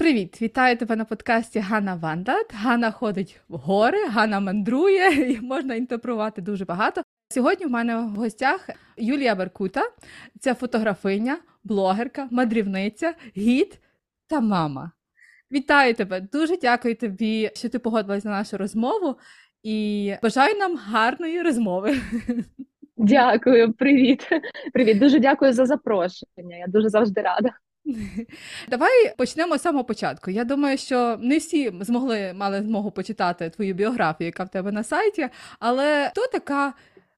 Привіт! Вітаю тебе на подкасті Ганна Вандат. Ганна ходить в гори, Ганна мандрує, і можна інтерпрувати дуже багато. Сьогодні в мене в гостях Юлія Беркута, це фотографиня, блогерка, мандрівниця, гід та мама. Вітаю тебе! Дуже дякую тобі, що ти погодилась на нашу розмову, і бажаю нам гарної розмови. Дякую, привіт. Привіт, дуже дякую за запрошення. Я дуже завжди рада. Давай почнемо з самого початку. Я думаю, що не всі змогли мали змогу почитати твою біографію, яка в тебе на сайті. Але хто така?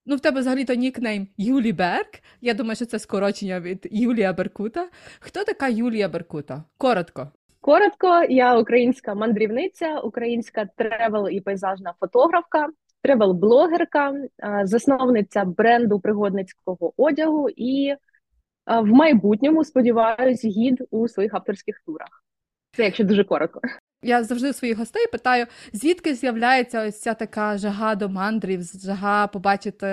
Ну, в тебе взагалі-то нікнейм Юлі Берг. Я думаю, що це скорочення від Юлія Беркута. Хто така Юлія Беркута? Коротко. Коротко, я українська мандрівниця, українська travel і пейзажна фотографка, тревел-блогерка, засновниця бренду пригодницького одягу і в майбутньому сподіваюсь гід у своїх авторських турах. Це якщо дуже коротко. Я завжди своїх гостей питаю, звідки з'являється ось ця така жага до мандрів, жага побачити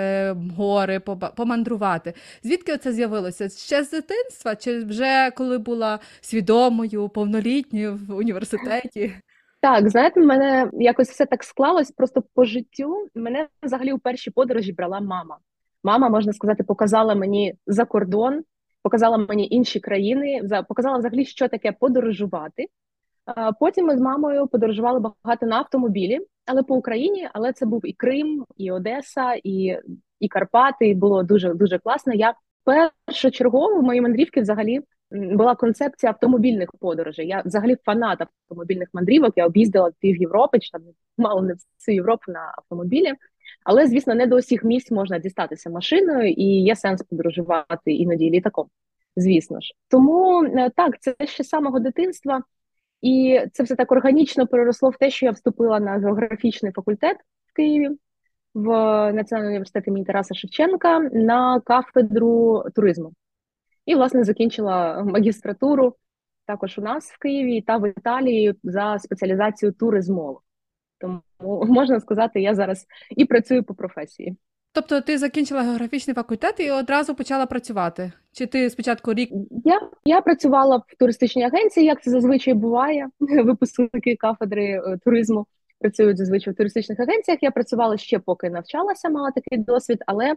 гори, помандрувати. Звідки це з'явилося? Ще з дитинства, чи вже коли була свідомою, повнолітньою в університеті? Так, знаєте, мене якось все так склалось просто по життю. Мене взагалі у першій подорожі брала мама. Мама, можна сказати, показала мені за кордон показала мені інші країни, показала взагалі, що таке подорожувати. Потім ми з мамою подорожували багато на автомобілі, але по Україні. Але це був і Крим, і Одеса, і і Карпати. І було дуже дуже класно. Я першочергово в моїй мандрівки взагалі була концепція автомобільних подорожей. Я взагалі фанат автомобільних мандрівок. Я об'їздила пів Європи, чи там мало не всю Європу на автомобілі. Але, звісно, не до усіх місць можна дістатися машиною, і є сенс подорожувати іноді літаком. Звісно ж. Тому е, так, це ще з самого дитинства, і це все так органічно переросло в те, що я вступила на географічний факультет в Києві в Національний університет імені Тараса Шевченка на кафедру туризму. І, власне, закінчила магістратуру також у нас в Києві та в Італії за спеціалізацією туризмолог. Тому можна сказати, я зараз і працюю по професії. Тобто ти закінчила географічний факультет і одразу почала працювати? Чи ти спочатку рік? Я я працювала в туристичній агенції, як це зазвичай буває. Випускники кафедри е, туризму працюють зазвичай в туристичних агенціях. Я працювала ще поки навчалася, мала такий досвід, але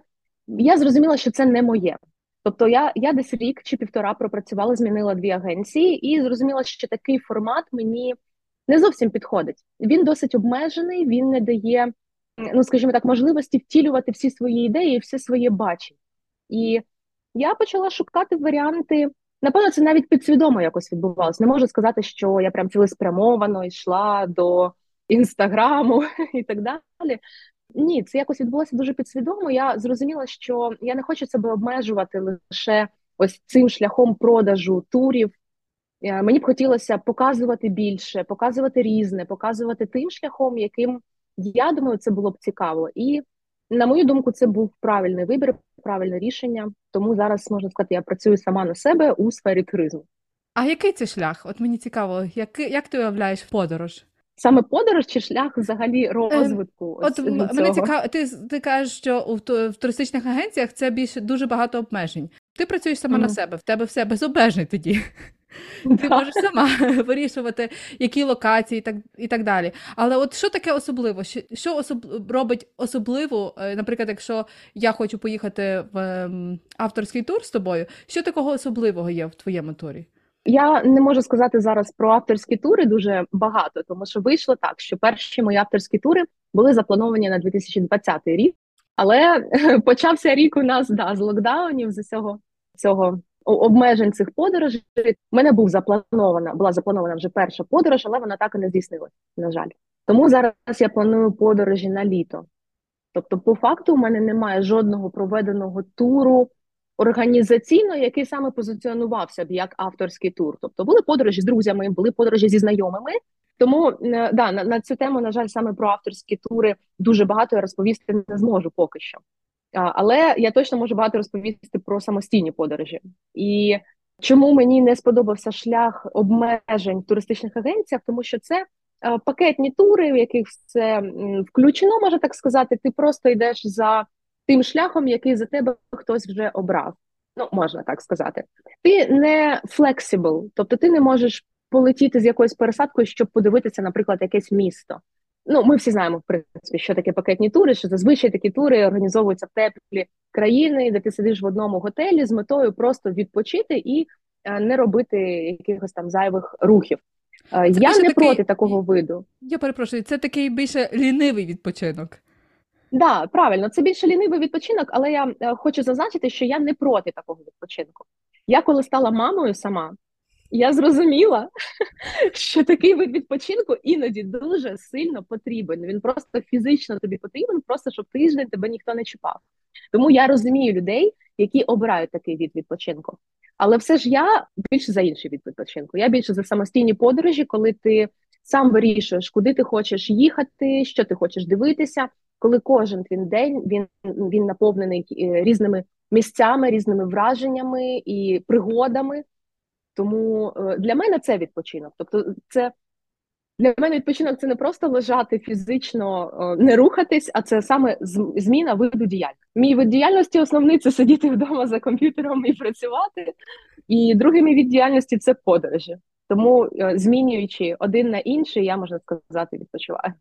я зрозуміла, що це не моє. Тобто я я десь рік чи півтора пропрацювала, змінила дві агенції і зрозуміла, що такий формат мені не зовсім підходить. Він досить обмежений, він не дає, ну скажімо так, можливості втілювати всі свої ідеї, все своє бачення. І я почала шукати варіанти. Напевно, це навіть підсвідомо якось відбувалося. Не можу сказати, що я прям цілеспрямовано йшла до інстаграму і так далі. Ні, це якось відбулося дуже підсвідомо. Я зрозуміла, що я не хочу себе обмежувати лише ось цим шляхом продажу турів мені б хотілося показувати більше, показувати різне, показувати тим шляхом, яким я думаю, це було б цікаво. І на мою думку, це був правильний вибір, правильне рішення. Тому зараз можна сказати, я працюю сама на себе у сфері туризму. А який це шлях? От мені цікаво, як, як ти уявляєш подорож? Саме подорож чи шлях взагалі розвитку? От мене цікаво, ти ти кажеш, що в туристичних агенціях це більше дуже багато обмежень. Ти працюєш сама mm. на себе, в тебе все безобмежне тоді. Ти можеш сама вирішувати, які локації і так і так далі. Але от що таке особливо? Що що особ... робить особливо, е, наприклад, якщо я хочу поїхати в ем, авторський тур з тобою, що такого особливого є в твоєму турі? Я не можу сказати зараз про авторські тури дуже багато, тому що вийшло так, що перші мої авторські тури були заплановані на 2020 рік, але почався рік у нас да, з локдаунів з цього цього обмежень цих подорожей. У мене був запланована, була запланована вже перша подорож, але вона так і не здійснилася, на жаль. Тому зараз я планую подорожі на літо. Тобто, по факту, у мене немає жодного проведеного туру організаційно, який саме позиціонувався б як авторський тур. Тобто були подорожі з друзями, були подорожі зі знайомими. Тому да, на, на цю тему, на жаль, саме про авторські тури дуже багато я розповісти не зможу поки що. Але я точно можу багато розповісти про самостійні подорожі. І чому мені не сподобався шлях обмежень в туристичних агенціях, тому що це пакетні тури, в яких все включено, можна так сказати. Ти просто йдеш за тим шляхом, який за тебе хтось вже обрав. Ну, можна так сказати. Ти не flexible, тобто ти не можеш полетіти з якоюсь пересадкою, щоб подивитися, наприклад, якесь місто. Ну, ми всі знаємо, в принципі, що таке пакетні тури, що зазвичай такі тури організовуються в теплі країни, де ти сидиш в одному готелі з метою просто відпочити і е, не робити якихось там зайвих рухів. Е, це Я не такий... проти такого виду. Я перепрошую, це такий більше лінивий відпочинок. Так, да, правильно, це більше лінивий відпочинок, але я е, хочу зазначити, що я не проти такого відпочинку. Я коли стала мамою сама, я зрозуміла, що такий вид відпочинку іноді дуже сильно потрібен. Він просто фізично тобі потрібен, просто щоб тиждень тебе ніхто не чіпав. Тому я розумію людей, які обирають такий від відпочинку. Але все ж я більше за інший від відпочинку. Я більше за самостійні подорожі, коли ти сам вирішуєш, куди ти хочеш їхати, що ти хочеш дивитися. Коли кожен твій день він він наповнений е, різними місцями, різними враженнями і пригодами. Тому е, для мене це відпочинок. Тобто, це для мене відпочинок це не просто лежати фізично, е, не рухатись, а це саме зміна виду діяльності. Мій вид діяльності основний це сидіти вдома за комп'ютером і працювати. І другий мій від діяльності це подорожі. Тому е, змінюючи один на інший, я можна сказати, відпочиваю.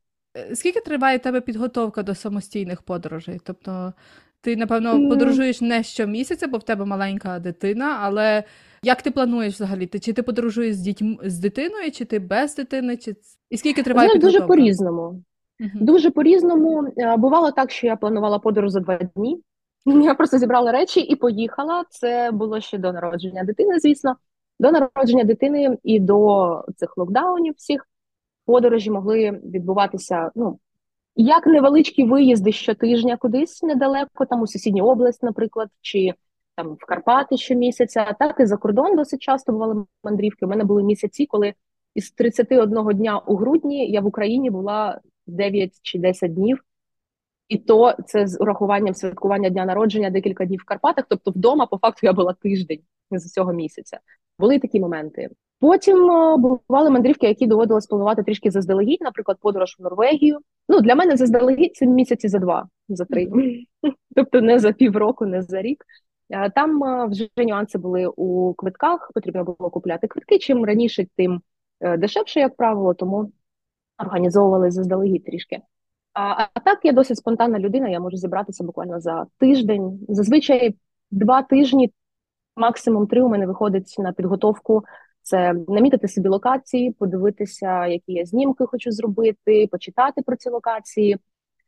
Скільки триває тебе підготовка до самостійних подорожей? Тобто ти, напевно, подорожуєш не щомісяця, бо в тебе маленька дитина, але як ти плануєш взагалі? Ти чи ти подорожуєш з дітьм з дитиною, чи ти без дитини? Чи і скільки триває підготовка? Дуже по-різному. Угу. Дуже по-різному. Е, бувало так, що я планувала подорож за два дні. Я просто зібрала речі і поїхала. Це було ще до народження дитини, звісно. До народження дитини і до цих локдаунів всіх подорожі могли відбуватися ну, як невеличкі виїзди щотижня кудись недалеко, там у сусідню область, наприклад, чи там в Карпати щомісяця, так і за кордон досить часто бували мандрівки. У мене були місяці, коли із 31 дня у грудні я в Україні була 9 чи 10 днів, і то це з урахуванням святкування дня народження декілька днів в Карпатах. Тобто, вдома, по факту, я була тиждень з цього місяця. Були такі моменти. Потім е, бували мандрівки, які доводилось планувати трішки заздалегідь, наприклад, подорож в Норвегію. Ну для мене заздалегідь це місяці за два, за три, тобто не за півроку, не за рік. Там е, вже нюанси були у квитках. Потрібно було купляти квитки. Чим раніше, тим е, дешевше, як правило, тому організовували заздалегідь трішки. А, а так я досить спонтанна людина. Я можу зібратися буквально за тиждень. Зазвичай два тижні, максимум три у мене виходить на підготовку. Це намітити собі локації, подивитися, які я знімки хочу зробити, почитати про ці локації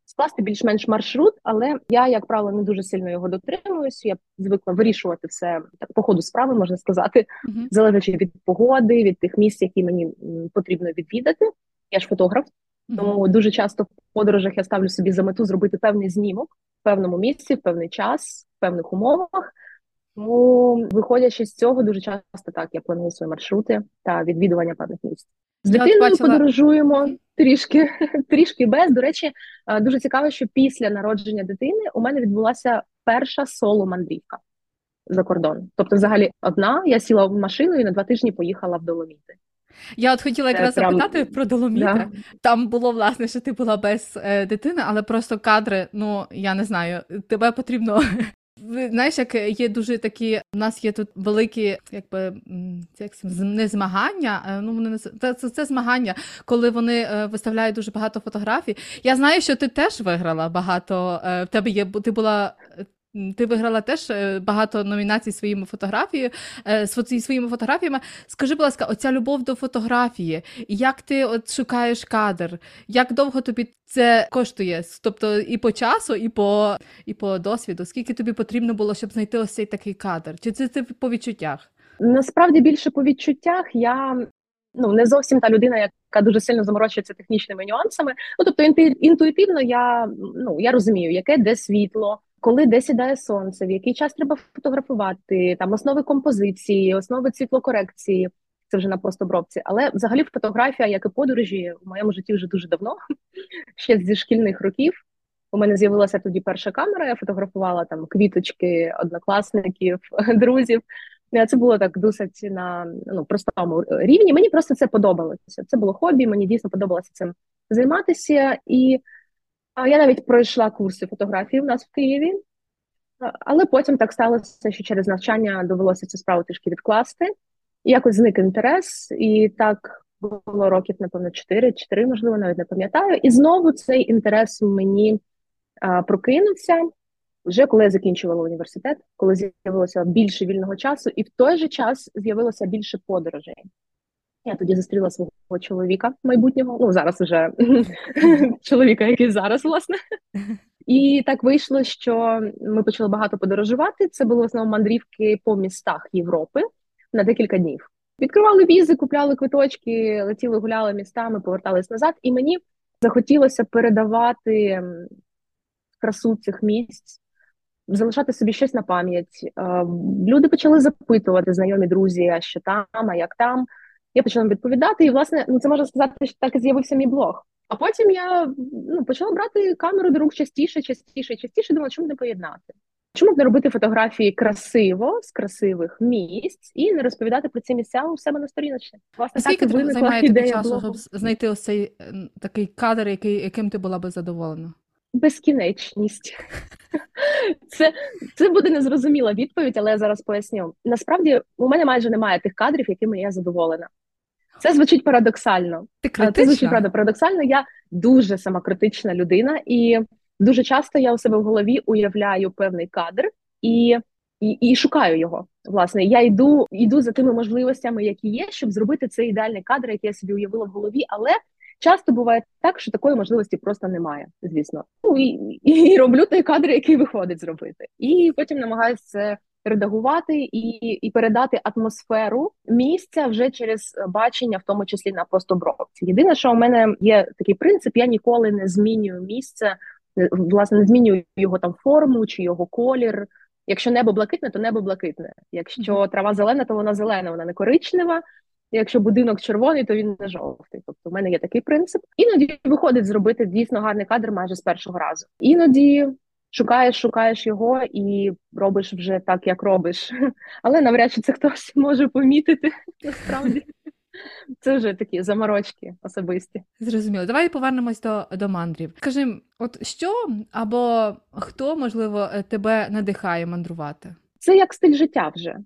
скласти більш-менш маршрут, але я, як правило, не дуже сильно його дотримуюсь. Я звикла вирішувати все так по ходу справи, можна сказати, mm-hmm. залежачи від погоди, від тих місць, які мені потрібно відвідати. Я ж фотограф, mm-hmm. тому дуже часто в подорожах я ставлю собі за мету зробити певний знімок в певному місці, в певний час, в певних умовах. Тому, виходячи з цього, дуже часто так я планую свої маршрути та відвідування певних місць. З дитиною подорожуємо трішки трішки без. До речі, е, дуже цікаво, що після народження дитини у мене відбулася перша соло-мандрівка за кордон. Тобто, взагалі, одна я сіла в машину і на два тижні поїхала в Доломіти. Я от хотіла якраз прям... запитати про Доломіти. Да. Там було власне, що ти була без е, дитини, але просто кадри, ну я не знаю, тебе потрібно Знаєш, як є дуже такі, у нас є тут великі, якби як не змагання, ну вони не це, це, це змагання, коли вони е, виставляють дуже багато фотографій. Я знаю, що ти теж виграла багато. Е, в тебе є ти була ти виграла теж е, багато номінацій своїми фотографією, е, своїми фотографіями. Скажи, будь ласка, оця любов до фотографії, як ти от шукаєш кадр? Як довго тобі це коштує? Тобто і по часу, і по і по досвіду? Скільки тобі потрібно було, щоб знайти ось цей такий кадр? Чи це, це по відчуттях? Насправді більше по відчуттях я. Ну, не зовсім та людина, яка дуже сильно заморочується технічними нюансами. Ну тобто, інтуїтивно я ну я розумію, яке де світло, коли де сідає сонце, в який час треба фотографувати, там основи композиції, основи світлокорекції. це вже на постобробці. Але взагалі фотографія, як і подорожі, в моєму житті вже дуже давно, ще зі шкільних років. У мене з'явилася тоді перша камера. Я фотографувала там квіточки, однокласників, друзів. Це було так досить на ну простому рівні. Мені просто це подобалося. Це було хобі. Мені дійсно подобалося цим займатися, і я навіть пройшла курси фотографії у нас в Києві. Але потім так сталося, що через навчання довелося цю справу трішки відкласти. І якось зник інтерес, і так було років, напевно, 4, 4, можливо, навіть не пам'ятаю. І знову цей інтерес мені а, прокинувся вже коли я закінчувала університет, коли з'явилося більше вільного часу, і в той же час з'явилося більше подорожей. Я тоді зустріла свого чоловіка майбутнього, ну зараз вже чоловіка, який зараз, власне. І так вийшло, що ми почали багато подорожувати. Це були в основному мандрівки по містах Європи на декілька днів. Відкривали візи, купляли квиточки, летіли, гуляли містами, повертались назад. І мені захотілося передавати красу цих місць, залишати собі щось на пам'ять. Люди почали запитувати знайомі друзі, а що там, а як там. Я почала відповідати, і власне ну це можна сказати, що так і з'явився мій блог. А потім я ну, почала брати камеру до рук частіше, частіше, частіше. Думала, чому не поєднати? Чому б не робити фотографії красиво з красивих місць і не розповідати про ці місця у себе на сторіночці? Власне, Скільки так і займає тобі часу, блогу. щоб знайти ось цей такий кадр, який яким ти була би задоволена? Безкінечність. Це це буде незрозуміла відповідь, але я зараз поясню. Насправді у мене майже немає тих кадрів, якими я задоволена. Це звучить парадоксально. Ти Це звучить правда парадоксально. Я дуже самокритична людина, і дуже часто я у себе в голові уявляю певний кадр і і, і шукаю його. Власне, я йду йду за тими можливостями, які є, щоб зробити цей ідеальний кадр, який я собі уявила в голові, але Часто буває так, що такої можливості просто немає, звісно. Ну і, і роблю той кадр, який виходить зробити, і потім намагаюся це редагувати і і передати атмосферу місця вже через бачення, в тому числі на постобробці. Єдине, що у мене є такий принцип: я ніколи не змінюю місце, власне, не змінюю його там форму чи його колір. Якщо небо блакитне, то небо блакитне. Якщо трава зелена, то вона зелена, вона не коричнева. Якщо будинок червоний, то він не жовтий. Тобто, в мене є такий принцип. Іноді виходить зробити дійсно гарний кадр майже з першого разу. Іноді шукаєш, шукаєш його і робиш вже так, як робиш. Але навряд чи це хтось може помітити насправді. Це вже такі заморочки особисті. Зрозуміло. Давай повернемось до до мандрів. Скажи, от що або хто можливо тебе надихає мандрувати? Це як стиль життя вже.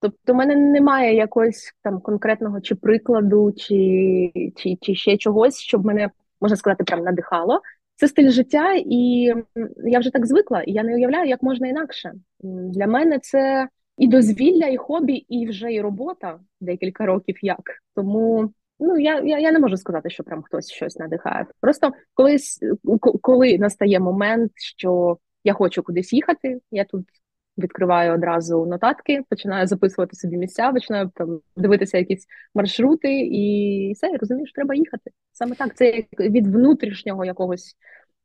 Тобто, в мене немає якогось там конкретного чи прикладу, чи чи, чи ще чогось, щоб мене можна сказати, прям надихало. Це стиль життя, і я вже так звикла, і я не уявляю, як можна інакше. Для мене це і дозвілля, і хобі, і вже і робота декілька років як. Тому ну я я, я не можу сказати, що прям хтось щось надихає. Просто колись коли настає момент, що я хочу кудись їхати, я тут відкриваю одразу нотатки, починаю записувати собі місця, починаю там дивитися якісь маршрути, і все, я розумію, що треба їхати. Саме так, це від внутрішнього якогось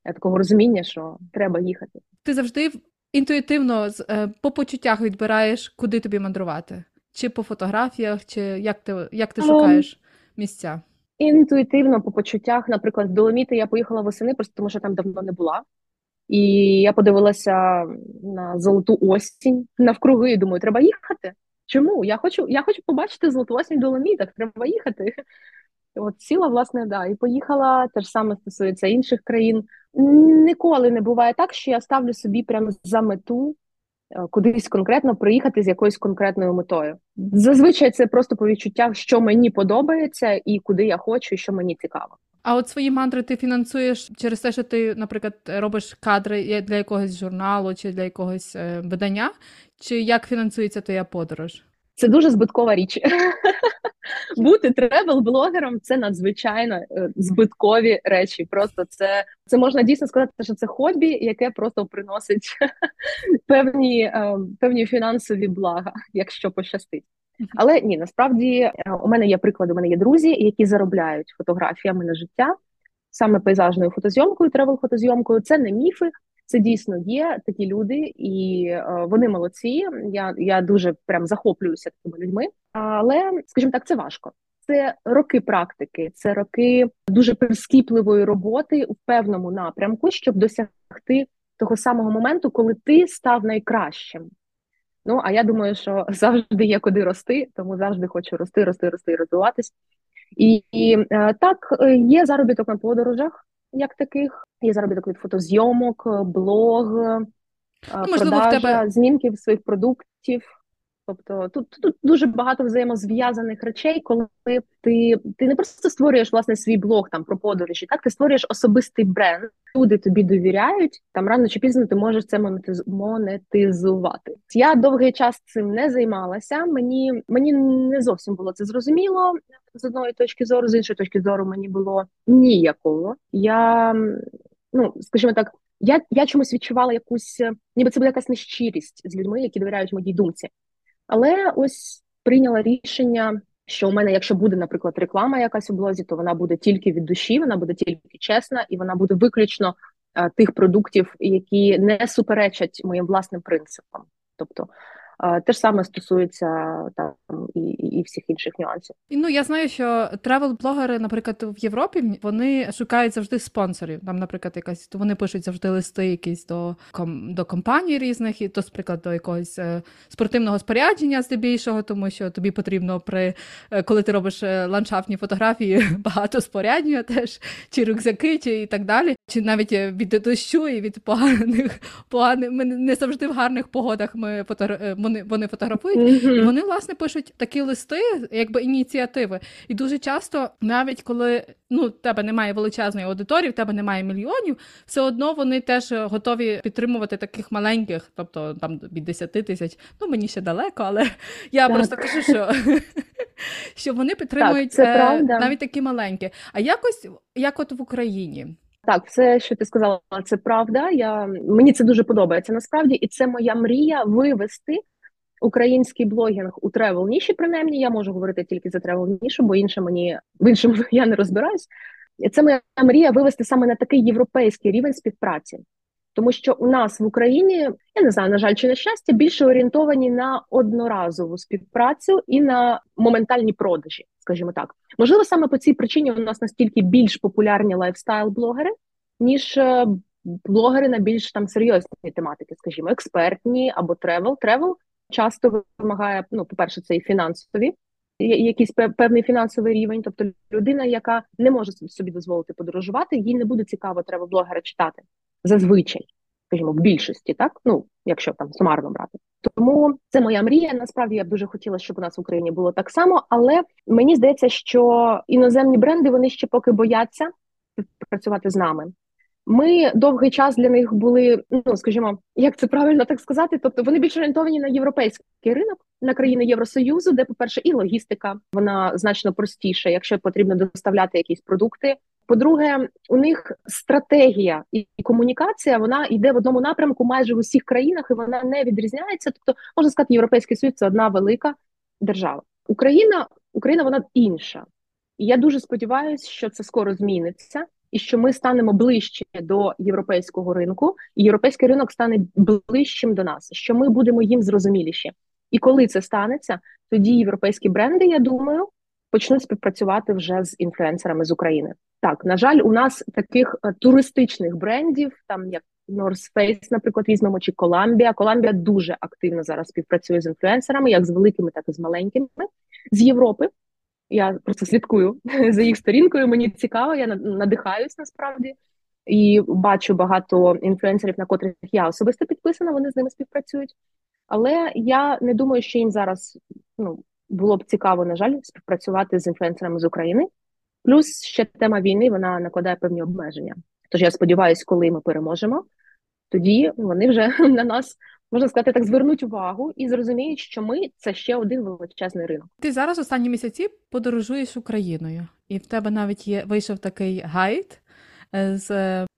е, такого розуміння, що треба їхати. Ти завжди інтуїтивно е, по почуттях відбираєш, куди тобі мандрувати, чи по фотографіях, чи як ти як ти ем, шукаєш місця? Інтуїтивно по почуттях, наприклад, в Доломіти я поїхала восени, просто тому що там давно не була. І я подивилася на золоту осінь навкруги і думаю, треба їхати. Чому? Я хочу я хочу побачити золоту осінь в Доломітах, треба їхати. От сіла, власне, да, і поїхала. Те ж саме стосується інших країн. Ніколи не буває так, що я ставлю собі прямо за мету е, кудись конкретно приїхати з якоюсь конкретною метою. Зазвичай це просто по відчуттях, що мені подобається, і куди я хочу, і що мені цікаво. А от свої мандри ти фінансуєш через те, що ти, наприклад, робиш кадри для якогось журналу чи для якогось е, видання, чи як фінансується твоя подорож? Це дуже збиткова річ. Бути тревел-блогером це надзвичайно е, збиткові речі. Просто це це можна дійсно сказати, що це хобі, яке просто приносить певні, е, певні фінансові блага, якщо пощастить. Але ні, насправді е, у мене є приклади, у мене є друзі, які заробляють фотографіями на життя, саме пейзажною фотозйомкою, тревел-фотозйомкою. Це не міфи, Це дійсно є такі люди, і е, вони молодці. Я я дуже прям захоплююся такими людьми. Але, скажімо так, це важко. Це роки практики, це роки дуже прискіпливої роботи у певному напрямку, щоб досягти того самого моменту, коли ти став найкращим. Ну а я думаю, що завжди є куди рости, тому завжди хочу рости, рости, рости і розвиватись. І, і е, так е, є заробіток на подорожах, як таких. Є заробіток від фотозйомок, блог, ну, можливо, продажа, в тебе... знімків своїх продуктів. Тобто тут тут дуже багато взаємозв'язаних речей, коли ти ти не просто створюєш власне свій блог там про подорожі, так ти створюєш особистий бренд. Люди тобі довіряють, там рано чи пізно ти можеш це монетизувати. Я довгий час цим не займалася. Мені мені не зовсім було це зрозуміло з одної точки зору, з іншої точки зору мені було ніякого. Я ну скажімо так. Я я чомусь відчувала якусь, ніби це була якась нещирість з людьми, які довіряють моїй думці. Але ось прийняла рішення, що у мене, якщо буде, наприклад, реклама якась у блозі, то вона буде тільки від душі, вона буде тільки чесна, і вона буде виключно а, тих продуктів, які не суперечать моїм власним принципам. Тобто те ж саме стосується там і і всіх інших нюансів. Ну я знаю, що тревел-блогери, наприклад, в Європі вони шукають завжди спонсорів. Там, наприклад, якась то вони пишуть завжди листи, якісь до до компаній різних, і то, наприклад, до якогось е, спортивного спорядження здебільшого, тому що тобі потрібно при е, коли ти робиш е, ландшафтні фотографії, багато спорядження теж, чи рюкзаки, чи і так далі, чи навіть від дощу і від поганих поганих. Ми не завжди в гарних погодах. Ми фото вони вони фотографують, mm-hmm. і вони власне пишуть такі листи, якби ініціативи. І дуже часто, навіть коли ну тебе немає величезної аудиторії, в тебе немає мільйонів, все одно вони теж готові підтримувати таких маленьких, тобто там від 10 тисяч. Ну мені ще далеко, але я так. просто кажу, що що вони підтримують так, це е, навіть такі маленькі. А якось як от в Україні. Так, все, що ти сказала, це правда. Я мені це дуже подобається насправді, і це моя мрія вивести український блогінг у travel ніші, принаймні, я можу говорити тільки за travel нішу, бо інше мені в іншому я не розбираюсь. Це моя мрія вивести саме на такий європейський рівень співпраці. Тому що у нас в Україні, я не знаю, на жаль, чи на щастя, більше орієнтовані на одноразову співпрацю і на моментальні продажі, скажімо так. Можливо, саме по цій причині у нас настільки більш популярні лайфстайл-блогери, ніж е, блогери на більш там серйозні тематики, скажімо, експертні або travel. Travel часто вимагає, ну, по-перше, це і фінансові, якийсь певний фінансовий рівень. Тобто людина, яка не може собі дозволити подорожувати, їй не буде цікаво, тревел-блогера читати зазвичай, скажімо, в більшості, так ну якщо там сумарно брати. Тому це моя мрія. Насправді я б дуже хотіла, щоб у нас в Україні було так само, але мені здається, що іноземні бренди вони ще поки бояться працювати з нами. Ми довгий час для них були, ну скажімо, як це правильно так сказати. Тобто вони більш орієнтовані на європейський ринок, на країни Євросоюзу, де, по-перше, і логістика вона значно простіша, якщо потрібно доставляти якісь продукти. По-друге, у них стратегія і комунікація вона йде в одному напрямку майже в усіх країнах, і вона не відрізняється. Тобто, можна сказати, європейський союз це одна велика держава. Україна Україна вона інша, і я дуже сподіваюся, що це скоро зміниться і що ми станемо ближче до європейського ринку, і європейський ринок стане ближчим до нас, що ми будемо їм зрозуміліші. І коли це станеться, тоді європейські бренди, я думаю, почнуть співпрацювати вже з інфлюенсерами з України. Так, на жаль, у нас таких е, туристичних брендів, там як North Face, наприклад, візьмемо чи Columbia. Columbia дуже активно зараз співпрацює з інфлюенсерами, як з великими, так і з маленькими з Європи. Я просто слідкую за їх сторінкою. Мені цікаво, я надихаюсь насправді і бачу багато інфлюенсерів, на котрих я особисто підписана. Вони з ними співпрацюють. Але я не думаю, що їм зараз ну було б цікаво, на жаль, співпрацювати з інфлюенсерами з України. Плюс ще тема війни вона накладає певні обмеження. Тож я сподіваюся, коли ми переможемо, тоді вони вже на нас можна сказати, так звернуть увагу і зрозуміють, що ми це ще один величезний ринок. Ти зараз останні місяці подорожуєш Україною, і в тебе навіть є вийшов такий гайд е, з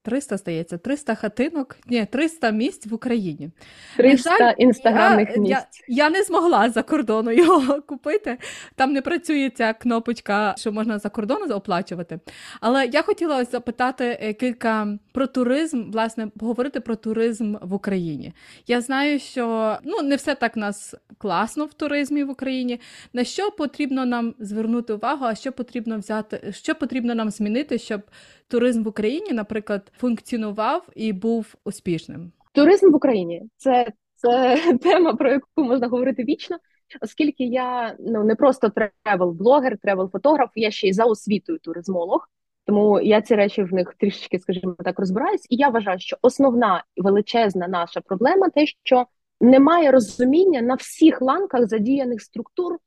300, здається, 300 хатинок, ні, 300 місць в Україні. 300 жаль, інстаграмних я, місць. Я, я не змогла за кордону його купити. Там не працює ця кнопочка, що можна за кордону оплачувати. Але я хотіла ось запитати е, кілька про туризм, власне, поговорити про туризм в Україні. Я знаю, що ну не все так у нас класно в туризмі в Україні. На що потрібно нам звернути увагу, а що потрібно взяти, що потрібно нам змінити, щоб туризм в Україні, наприклад, функціонував і був успішним? Туризм в Україні це це тема, про яку можна говорити вічно, оскільки я ну не просто тревел-блогер, тревел-фотограф, я ще й за освітою туризмолог. Тому я ці речі в них трішечки, скажімо так, розбираюсь. І я вважаю, що основна і величезна наша проблема те, що немає розуміння на всіх ланках задіяних структур,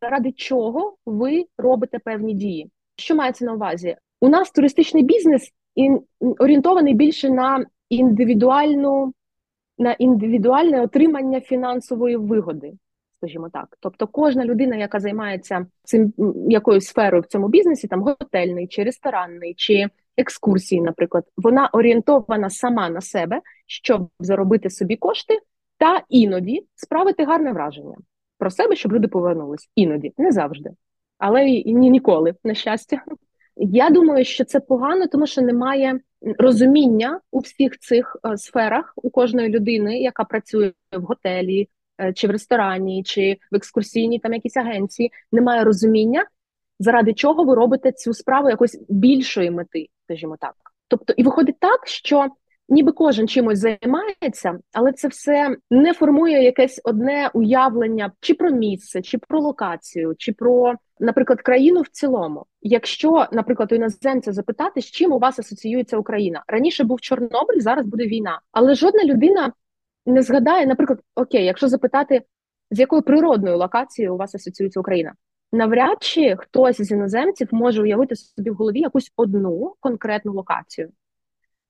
заради чого ви робите певні дії. Що мається на увазі? У нас туристичний бізнес орієнтований більше на індивідуальну, на індивідуальне отримання фінансової вигоди, скажімо так. Тобто, кожна людина, яка займається цим якоюсь сферою в цьому бізнесі, там готельний чи ресторанний, чи екскурсії, наприклад, вона орієнтована сама на себе, щоб заробити собі кошти, та іноді справити гарне враження про себе, щоб люди повернулись. Іноді не завжди, але і ні ніколи, на щастя. Я думаю, що це погано, тому що немає розуміння у всіх цих е, сферах у кожної людини, яка працює в готелі, е, чи в ресторані, чи в екскурсійній там якісь агенції. Немає розуміння, заради чого ви робите цю справу якось більшої мети, скажімо так. Тобто, і виходить так, що ніби кожен чимось займається, але це все не формує якесь одне уявлення чи про місце, чи про локацію, чи про, наприклад, країну в цілому. Якщо, наприклад, у іноземця запитати, з чим у вас асоціюється Україна раніше був Чорнобиль, зараз буде війна, але жодна людина не згадає, наприклад, окей, якщо запитати, з якою природною локацією у вас асоціюється Україна. Навряд чи хтось з іноземців може уявити собі в голові якусь одну конкретну локацію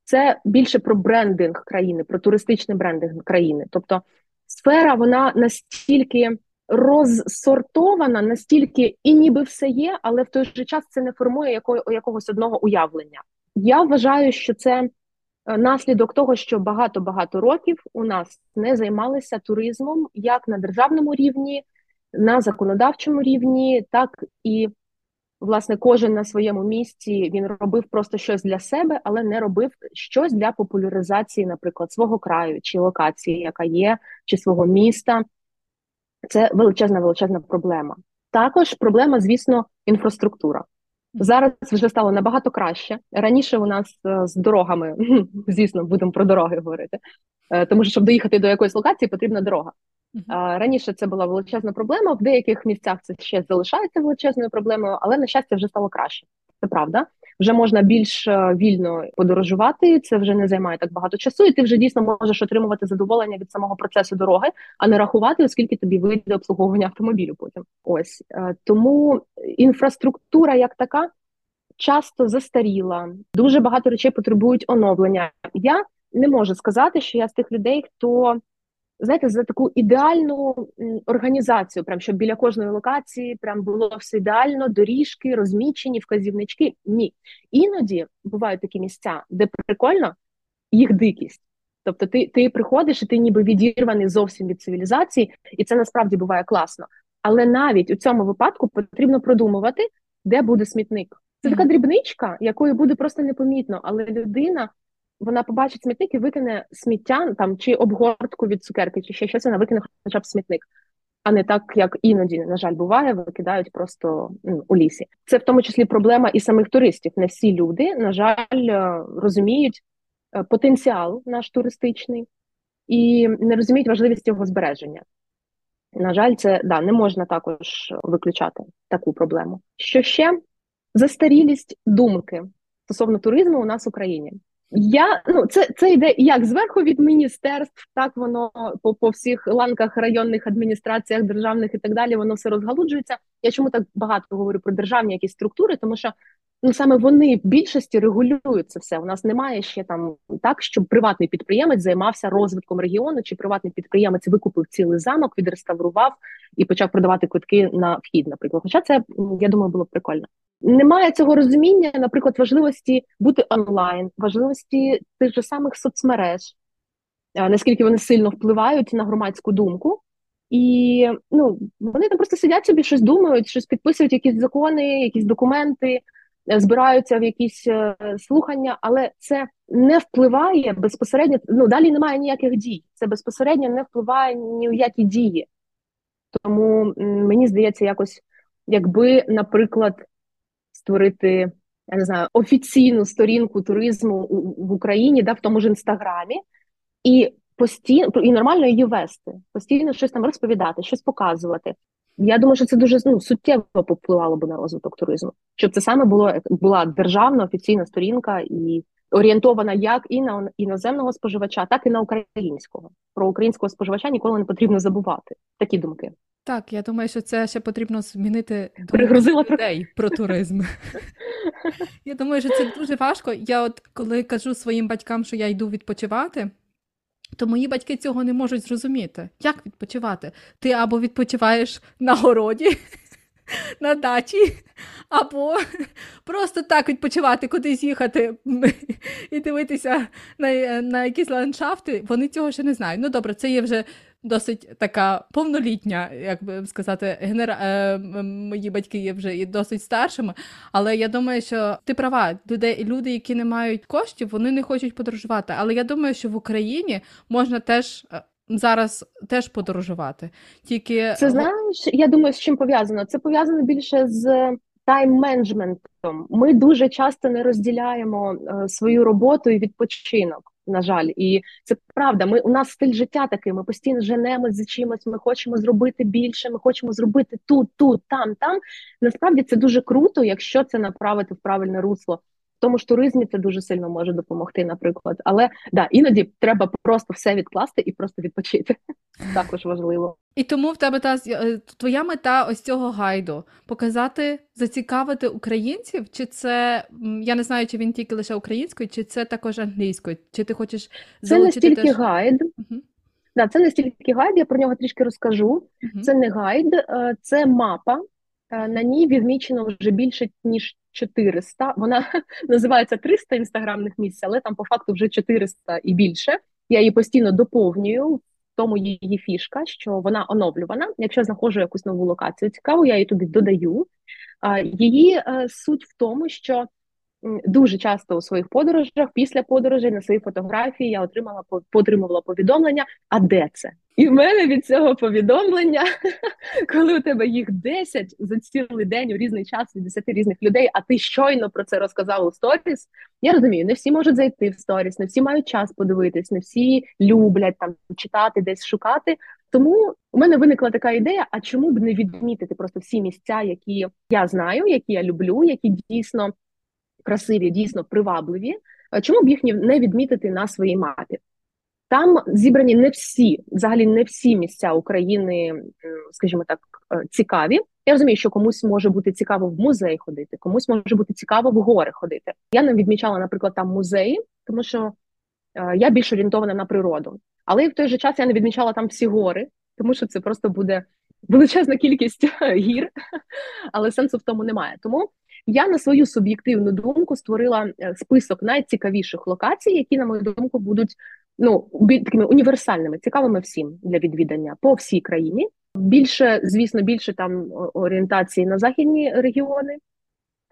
це більше про брендинг країни, про туристичний брендинг країни. Тобто сфера вона настільки розсортована, настільки і ніби все є, але в той же час це не формує якого, якогось одного уявлення. Я вважаю, що це е, наслідок того, що багато-багато років у нас не займалися туризмом як на державному рівні, на законодавчому рівні, так і Власне, кожен на своєму місці він робив просто щось для себе, але не робив щось для популяризації, наприклад, свого краю чи локації, яка є, чи свого міста. Це величезна величезна проблема. Також проблема, звісно, інфраструктура. Зараз вже стало набагато краще. Раніше у нас е, з дорогами, звісно, будемо про дороги говорити, е, тому що щоб доїхати до якоїсь локації, потрібна дорога. Раніше це була величезна проблема. В деяких місцях це ще залишається величезною проблемою, але на щастя вже стало краще. Це правда. Вже можна більш е, вільно подорожувати. Це вже не займає так багато часу, і ти вже дійсно можеш отримувати задоволення від самого процесу дороги, а не рахувати, оскільки тобі вийде обслуговування автомобілю. Потім ось е, тому інфраструктура як така часто застаріла. Дуже багато речей потребують оновлення. Я не можу сказати, що я з тих людей, хто знаєте, за таку ідеальну організацію, прям щоб біля кожної локації прям було все ідеально, доріжки, розмічені, вказівнички. Ні. Іноді бувають такі місця, де прикольно їх дикість. Тобто ти ти приходиш і ти ніби відірваний зовсім від цивілізації, і це насправді буває класно. Але навіть у цьому випадку потрібно продумувати, де буде смітник. Це така дрібничка, якою буде просто непомітно, але людина вона побачить смітник і викине сміття там чи обгортку від цукерки, чи ще щось вона викине хоча б смітник, а не так, як іноді, на жаль, буває, викидають просто ну, у лісі. Це в тому числі проблема і самих туристів. Не всі люди, на жаль, е, розуміють е, потенціал наш туристичний і не розуміють важливість його збереження. На жаль, це да, не можна також виключати таку проблему. Що ще застарілість думки стосовно туризму у нас в Україні. Я ну це це йде як зверху від міністерств, так воно по по всіх ланках районних адміністраціях, державних і так далі. Воно все розгалуджується. Я чому так багато говорю про державні якісь структури, тому що ну саме вони в більшості регулюють це все. У нас немає ще там так, щоб приватний підприємець займався розвитком регіону, чи приватний підприємець викупив цілий замок, відреставрував і почав продавати квитки на вхід. Наприклад, хоча це я думаю, було б прикольно. Немає цього розуміння, наприклад, важливості бути онлайн, важливості тих же самих соцмереж, наскільки вони сильно впливають на громадську думку. І ну вони там просто сидять собі, щось думають, щось підписують, якісь закони, якісь документи, збираються в якісь е, слухання, але це не впливає безпосередньо. Ну далі немає ніяких дій. Це безпосередньо не впливає ні в які дії. Тому мені здається, якось якби, наприклад, створити я не знаю офіційну сторінку туризму в Україні, да, в тому ж інстаграмі, і постійно і нормально її вести, постійно щось там розповідати, щось показувати. Я думаю, що це дуже ну, суттєво повпливало б на розвиток туризму, щоб це саме було була державна офіційна сторінка і орієнтована як і на іноземного споживача, так і на українського. Про українського споживача ніколи не потрібно забувати. Такі думки. Так, я думаю, що це ще потрібно змінити Пригрузила людей про туризм. Я думаю, що це дуже важко. Я, от коли кажу своїм батькам, що я йду відпочивати. То мої батьки цього не можуть зрозуміти. Як відпочивати? Ти або відпочиваєш на городі, на дачі, або просто так відпочивати, кудись їхати і дивитися на на якісь ландшафти. Вони цього ще не знають. Ну добре, це є вже досить така повнолітня, як би сказати, генера... Е, мої батьки є вже і досить старшими. Але я думаю, що ти права, люди, люди, які не мають коштів, вони не хочуть подорожувати. Але я думаю, що в Україні можна теж. Е, зараз теж подорожувати. Тільки це знаєш, я думаю, з чим пов'язано. Це пов'язано більше з тайм-менеджментом. Ми дуже часто не розділяємо е, свою роботу і відпочинок на жаль, і це правда. Ми у нас стиль життя такий. Ми постійно женемо за чимось. Ми хочемо зробити більше. Ми хочемо зробити тут, тут, там, там. Насправді це дуже круто, якщо це направити в правильне русло тому ж туризмі це дуже сильно може допомогти, наприклад. Але да, іноді треба просто все відкласти і просто відпочити. Також важливо. І тому в тебе та е, твоя мета ось цього гайду показати, зацікавити українців, чи це я не знаю, чи він тільки лише українською, чи це також англійською? Чи ти хочеш це не стільки теж... гайд? Угу. Да, це не стільки гайд, я про нього трішки розкажу. Угу. Це не гайд, е, це мапа. Е, на ній відмічено вже більше ніж 400. Вона називається 300 інстаграмних місць, але там по факту вже 400 і більше. Я її постійно доповнюю. Тому її фішка, що вона оновлювана. Якщо знаходжу якусь нову локацію, цікаву, я її туди додаю. Її е, суть в тому, що дуже часто у своїх подорожах, після подорожей на свої фотографії я отримала отримувала повідомлення. А де це? І в мене від цього повідомлення, коли у тебе їх 10 за цілий день у різний час від 10 різних людей, а ти щойно про це розказав у сторіс. Я розумію, не всі можуть зайти в сторіс, не всі мають час подивитись, не всі люблять там читати, десь шукати. Тому у мене виникла така ідея: а чому б не відмітити просто всі місця, які я знаю, які я люблю, які дійсно красиві, дійсно привабливі. Чому б їх не відмітити на своїй мапі? Там зібрані не всі, взагалі не всі місця України, скажімо так, е, цікаві. Я розумію, що комусь може бути цікаво в музей ходити, комусь може бути цікаво в гори ходити. Я не відмічала, наприклад, там музеї, тому що е, я більш орієнтована на природу. Але в той же час я не відмічала там всі гори, тому що це просто буде величезна кількість гір, але сенсу в тому немає. Тому я на свою суб'єктивну думку створила е, список найцікавіших локацій, які, на мою думку, будуть ну такими універсальними, цікавими всім для відвідання по всій країні. Більше, звісно, більше там орієнтації на західні регіони,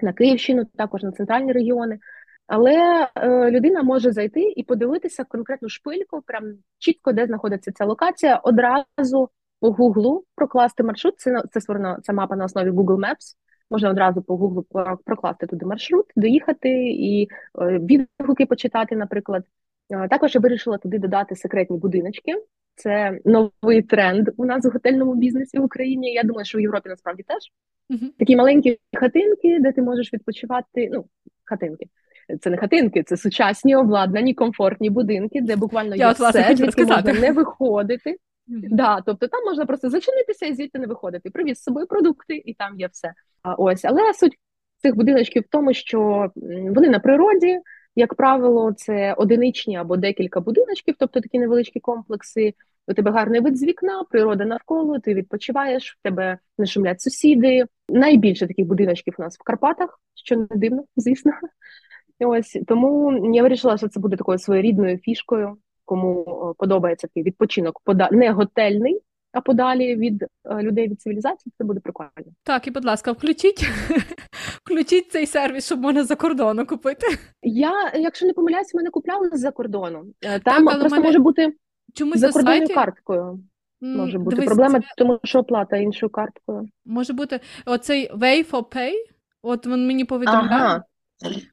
на Київщину, також на центральні регіони. Але е, людина може зайти і подивитися конкретну шпильку, прям чітко, де знаходиться ця локація, одразу по гуглу прокласти маршрут. Це це створена ця мапа на основі Google Maps. Можна одразу по гуглу прокласти туди маршрут, доїхати і е, відгуки почитати, наприклад. Е, також я вирішила туди додати секретні будиночки. Це новий тренд у нас у готельному бізнесі в Україні. Я думаю, що в Європі насправді теж uh-huh. такі маленькі хатинки, де ти можеш відпочивати. Ну, хатинки. Це не хатинки, це сучасні обладнані, комфортні будинки, де буквально є все, звідки можна не виходити. Да, Тобто там можна просто зачинитися і звідти не виходити. Привіз з собою продукти, і там є все. А ось, але суть цих будиночків в тому, що вони на природі, як правило, це одиничні або декілька будиночків, тобто такі невеличкі комплекси. У тебе гарний вид з вікна, природа навколо, ти відпочиваєш, в тебе не шумлять сусіди. Найбільше таких будиночків у нас в Карпатах, що не дивно, звісно. Ось тому я вирішила, що це буде такою своєрідною фішкою, кому подобається такий відпочинок, пода не готельний, а подалі від е, людей від цивілізації, це буде прикольно. Так, і будь ласка, включіть включіть цей сервіс, щоб можна за кордону купити. Я, якщо не помиляюсь, мене купляли з-за кордону. Е, там так, просто мене... може бути чомусь за кордонною сайті... карткою. Може бути Дивись, проблема, це... тому що оплата іншою карткою. Може бути оцей Way for Pay, От він мені повідомляє. Ага.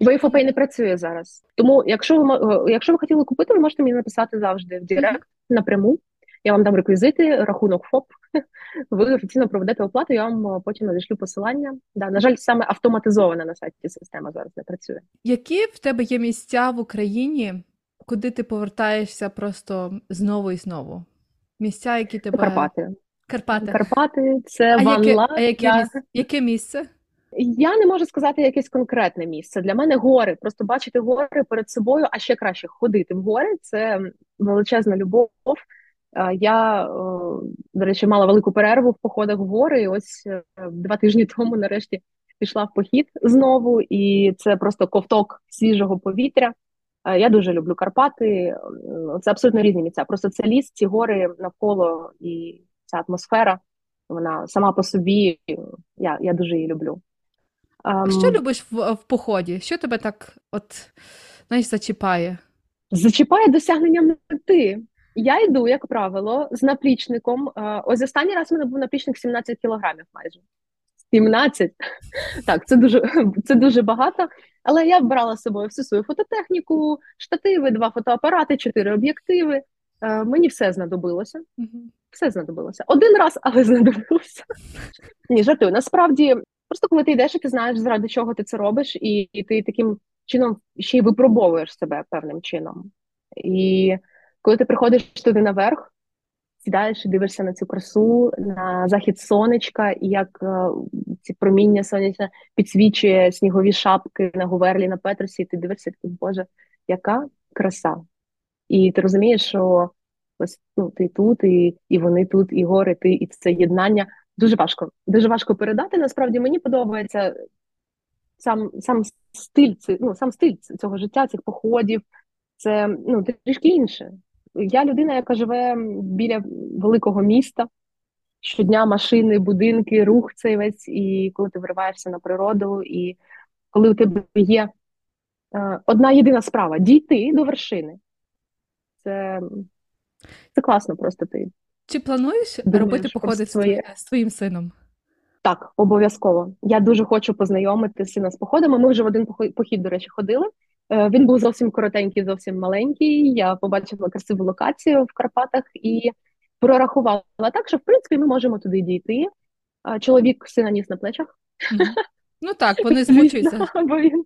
Wayfopay не працює зараз. Тому, якщо ви е, якщо ви хотіли купити, ви можете мені написати завжди в Директ напряму. Я вам дам реквізити, рахунок ФОП. Ви офіційно проведете оплату, я вам е, потім надішлю посилання. Да, На жаль, саме автоматизована на сайті система зараз не працює. Які в тебе є місця в Україні, куди ти повертаєшся просто знову і знову? Місця, які тебе Карпати. Карпати. Карпати, це а Ван яке, а яке, я... місце? яке місце? Я не можу сказати якесь конкретне місце. Для мене гори. Просто бачити гори перед собою, а ще краще ходити в гори це величезна любов. Я, до речі, мала велику перерву в походах в гори. і Ось е, два тижні тому, нарешті, пішла в похід знову, і це просто ковток свіжого повітря. Я дуже люблю Карпати. Це абсолютно різні місця. Просто це ліс, ці гори навколо і ця атмосфера. Вона сама по собі. Я я дуже її люблю. Um, що любиш в, в поході? Що тебе так от знаєш, зачіпає? Зачіпає досягнення мети. Я йду, як правило, з наплічником. Ось останній раз у мене був наплічник 17 кілограмів майже. 17? Так, це дуже це дуже багато. Але я брала з собою всю свою фототехніку, штативи, два фотоапарати, чотири об'єктиви. Мені все знадобилося. Все знадобилося. Один раз, але знадобилося. Ні, жартую. Насправді, просто коли ти йдеш, і ти знаєш, заради чого ти це робиш, і, і ти таким чином ще й випробовуєш себе певним чином. І коли ти приходиш туди наверх, сідаєш і дивишся на цю красу, на захід сонечка, і як е, ці проміння сонячне підсвічує снігові шапки на Гуверлі, на Петросі, і ти дивишся, такий, Боже, яка краса. І ти розумієш, що ось ну, ти тут, і і вони тут, і гори, ти, і це єднання. Дуже важко. Дуже важко передати. Насправді мені подобається сам сам стиль ну, сам стиль цього життя, цих походів. Це ну, трішки інше. Я людина, яка живе біля великого міста. Щодня машини, будинки, рух цей весь, і коли ти вириваєшся на природу, і коли у тебе є е, одна єдина справа дійти до вершини. Це це класно просто ти. Чи плануєш Думаєш робити походи своє... з твоїм сином? Так, обов'язково. Я дуже хочу познайомити сина з походами. Ми вже в один похід, до речі, ходили. Е, він був зовсім коротенький, зовсім маленький. Я побачила красиву локацію в Карпатах і прорахувала так, що в принципі ми можемо туди дійти. Чоловік сина ніс на плечах. Ну так, вони змучуються. Бо він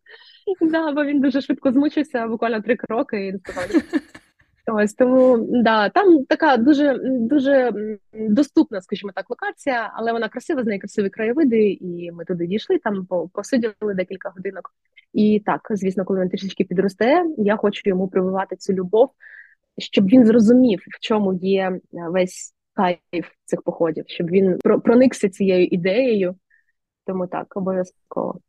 да, бо він дуже швидко змучився, буквально три кроки і не Ось тому да, там така дуже дуже доступна, скажімо так, локація, але вона красива, з неї красиві краєвиди, і ми туди дійшли, там посиділи декілька годинок. І так, звісно, коли він трішечки підросте, я хочу йому прививати цю любов, щоб він зрозумів, в чому є е, весь кайф цих походів, щоб він проникся цією ідеєю. Тому так, обов'язково.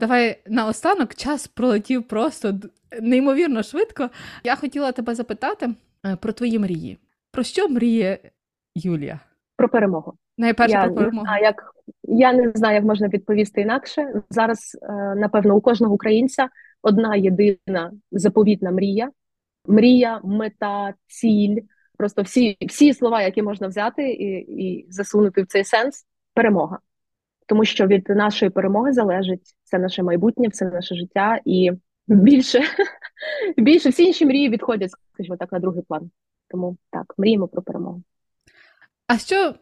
Давай наостанок час пролетів просто неймовірно швидко. Я хотіла тебе запитати е, про твої мрії. Про що мріє Юлія? Про перемогу. Найперше я про перемогу. Не як, я не знаю, як можна відповісти інакше. Зараз, е, напевно, у кожного українця одна єдина заповітна мрія. Мрія, мета, ціль. Просто всі всі слова, які можна взяти і, і засунути в цей сенс перемога тому що від нашої перемоги залежить це наше майбутнє, все наше життя, і більше більше всі інші мрії відходять, скажімо так, на другий план. Тому так, мріємо про перемогу. А що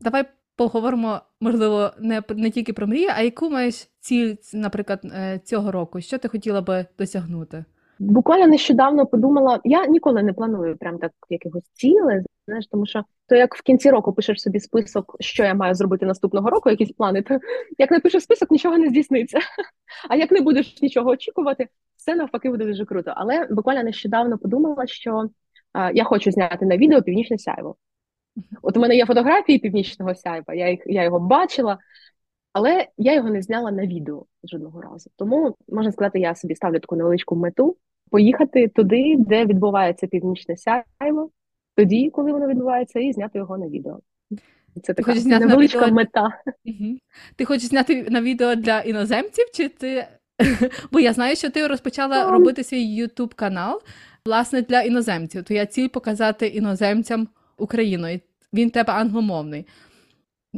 давай поговоримо, можливо, не не тільки про мрії, а яку маєш ціль, наприклад, е, цього року? Що ти хотіла би досягнути? Буквально нещодавно подумала, я ніколи не планую прям так якихось цілей, знаєш, тому що то як в кінці року пишеш собі список, що я маю зробити наступного року, якісь плани, то як напишеш список, нічого не здійсниться. А як не будеш нічого очікувати, все навпаки буде дуже круто. Але буквально нещодавно подумала, що а, я хочу зняти на відео північне сяйво. От у мене є фотографії північного сяйва, я їх я його бачила, але я його не зняла на відео жодного разу. Тому можна сказати, я собі ставлю таку невеличку мету поїхати туди, де відбувається північне сяйво, тоді, коли воно відбувається, і зняти його на відео. Це така зняти невеличка на відео... мета. Угу. Ти хочеш зняти на відео для іноземців, чи ти. Бо я знаю, що ти розпочала um... робити свій YouTube канал власне для іноземців. Твоя ціль показати іноземцям Україну. Він тебе англомовний.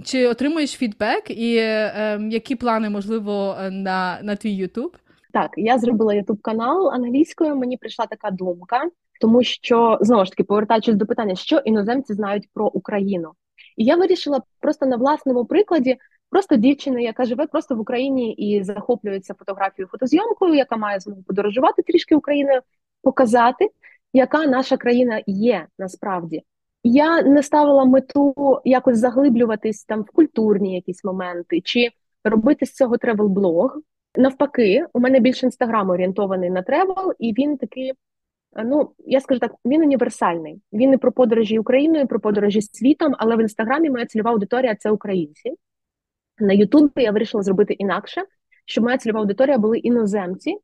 Чи отримуєш фідбек, і е, які плани, можливо, на на твій Ютуб? Так, я зробила Ютуб канал англійською. Мені прийшла така думка, тому що знову ж таки повертаючись до питання, що іноземці знають про Україну, і я вирішила просто на власному прикладі, просто дівчини, яка живе просто в Україні і захоплюється фотографією, фотозйомкою, яка має змогу подорожувати трішки Україною, показати, яка наша країна є насправді. Я не ставила мету якось заглиблюватись там в культурні якісь моменти, чи робити з цього тревел-блог. Навпаки, у мене більше інстаграм орієнтований на travel, і він такий, ну я скажу так, він універсальний. Він не про подорожі Україною, про подорожі світом, але в інстаграмі моя цільова аудиторія це українці. На Ютубі я вирішила зробити інакше, щоб моя цільова аудиторія були іноземці,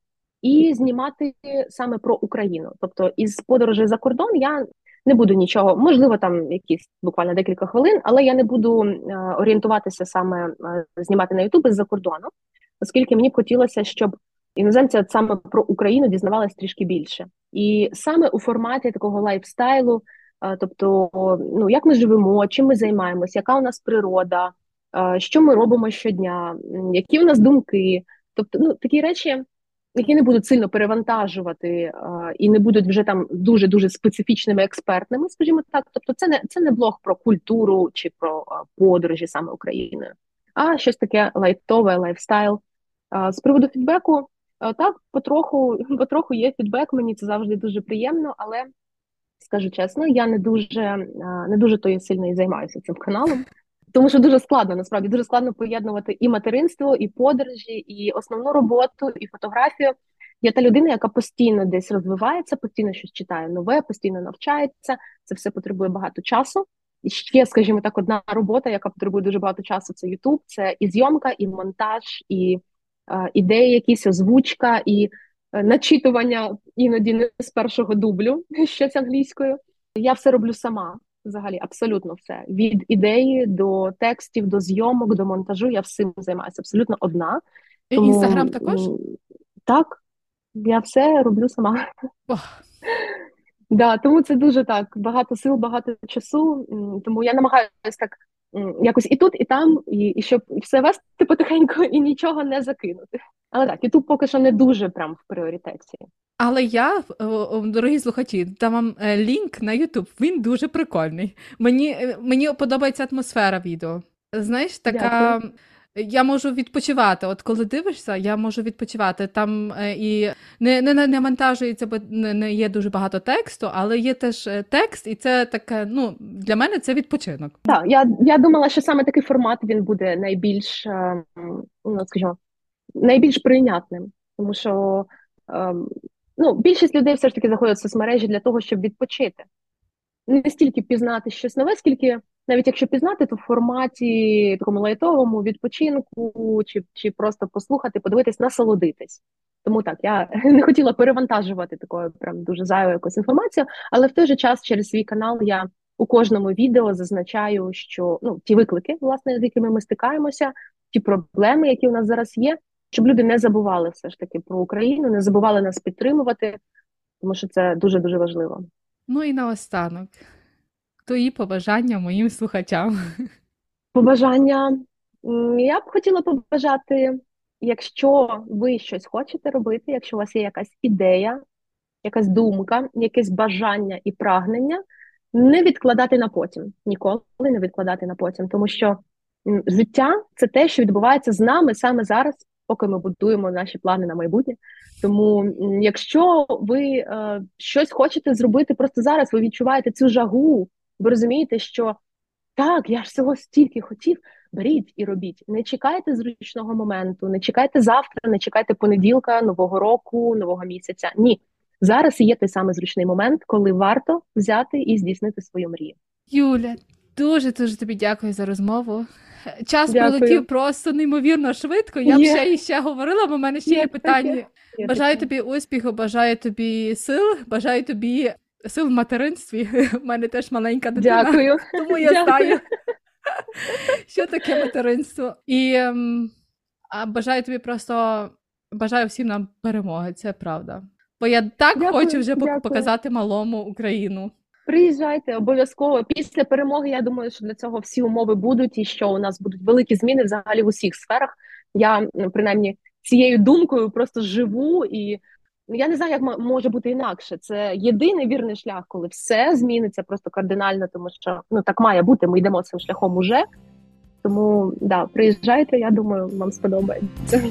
і знімати саме про Україну. Тобто, із подорожі за кордон я не буду нічого, можливо, там якісь буквально декілька хвилин, але я не буду е, орієнтуватися саме е, знімати на Ютуб з-за кордону, оскільки мені б хотілося, щоб іноземці саме про Україну дізнавалися трішки більше, і саме у форматі такого лайфстайлу, е, тобто, ну як ми живемо, чим ми займаємося, яка у нас природа, що ми робимо щодня, які у нас думки, тобто, ну такі речі які не будуть сильно перевантажувати а, і не будуть вже там дуже дуже специфічними експертними, скажімо так. Тобто, це не це не блог про культуру чи про а, подорожі саме Україною, а щось таке лайтове, lifestyle. А, з приводу фідбеку, так потроху потроху є фідбек. Мені це завжди дуже приємно, але скажу чесно, я не дуже не дуже тою сильно і займаюся цим каналом. Тому що дуже складно, насправді дуже складно поєднувати і материнство, і подорожі, і основну роботу, і фотографію. Я та людина, яка постійно десь розвивається, постійно щось читає нове, постійно навчається. Це все потребує багато часу. І ще, скажімо так, одна робота, яка потребує дуже багато часу, це Ютуб, це і зйомка, і монтаж, і е, ідеї, якісь озвучка, і е, начитування іноді не з першого дублю щось англійською. Я все роблю сама взагалі абсолютно все. Від ідеї до текстів, до зйомок, до монтажу я всім займаюся абсолютно одна. Тому, Інстаграм також? Так, я все роблю сама. Да, Тому це дуже так багато сил, багато часу. Тому я намагаюся так якось і тут, і там, і і щоб все вести потихеньку і нічого не закинути. Але так, Ютуб поки що не дуже прям в пріоритеті. Але я, дорогі слухачі, дам вам е, лінк на Ютуб. Він дуже прикольний. Мені е, мені подобається атмосфера відео. Знаєш, така. Дякую. Я можу відпочивати. От коли дивишся, я можу відпочивати. Там е, і не не, не вантажується, бо не, є дуже багато тексту, але є теж текст, і це таке. Ну для мене це відпочинок. Так, я я думала, що саме такий формат він буде найбільш ну скажімо, найбільш прийнятним, тому що. Ем, ну, більшість людей все ж таки заходять в соцмережі для того, щоб відпочити. Не стільки пізнати щось нове, скільки, навіть якщо пізнати, то в форматі такому лайтовому відпочинку, чи чи просто послухати, подивитись, насолодитись. Тому так, я не хотіла перевантажувати такою прям дуже зайвою якось інформацією, але в той же час через свій канал я у кожному відео зазначаю, що ну ті виклики, власне, з якими ми стикаємося, ті проблеми, які у нас зараз є, щоб люди не забували все ж таки про Україну, не забували нас підтримувати, тому що це дуже дуже важливо. Ну і наостанок, твої побажання моїм слухачам. Побажання. Я б хотіла побажати, якщо ви щось хочете робити, якщо у вас є якась ідея, якась думка, якесь бажання і прагнення, не відкладати на потім, ніколи не відкладати на потім, тому що життя це те, що відбувається з нами саме зараз поки ми будуємо наші плани на майбутнє. Тому, якщо ви е, щось хочете зробити просто зараз, ви відчуваєте цю жагу, ви розумієте, що так, я ж всього стільки хотів. Беріть і робіть. Не чекайте зручного моменту, не чекайте завтра, не чекайте понеділка, нового року, нового місяця. Ні, зараз є той самий зручний момент, коли варто взяти і здійснити свою мрію. Юля, дуже дуже тобі дякую за розмову. Час Дякую. пролетів просто неймовірно швидко. Я б ще і ще говорила, бо в мене ще є, є питання. Є бажаю тобі успіху, бажаю тобі сил, бажаю тобі сил в материнстві. У мене теж маленька дитина. Дякую. Тому я Дякую. знаю, що таке материнство. І ем, а бажаю тобі просто бажаю всім нам перемоги, це правда. Бо я так дякую, хочу вже дякую. показати малому Україну. Приїжджайте обов'язково після перемоги. Я думаю, що для цього всі умови будуть, і що у нас будуть великі зміни взагалі в усіх сферах. Я принаймні цією думкою просто живу, і я не знаю, як може бути інакше. Це єдиний вірний шлях, коли все зміниться просто кардинально, тому що ну так має бути. Ми йдемо цим шляхом уже. Тому да, приїжджайте. Я думаю, вам сподобається.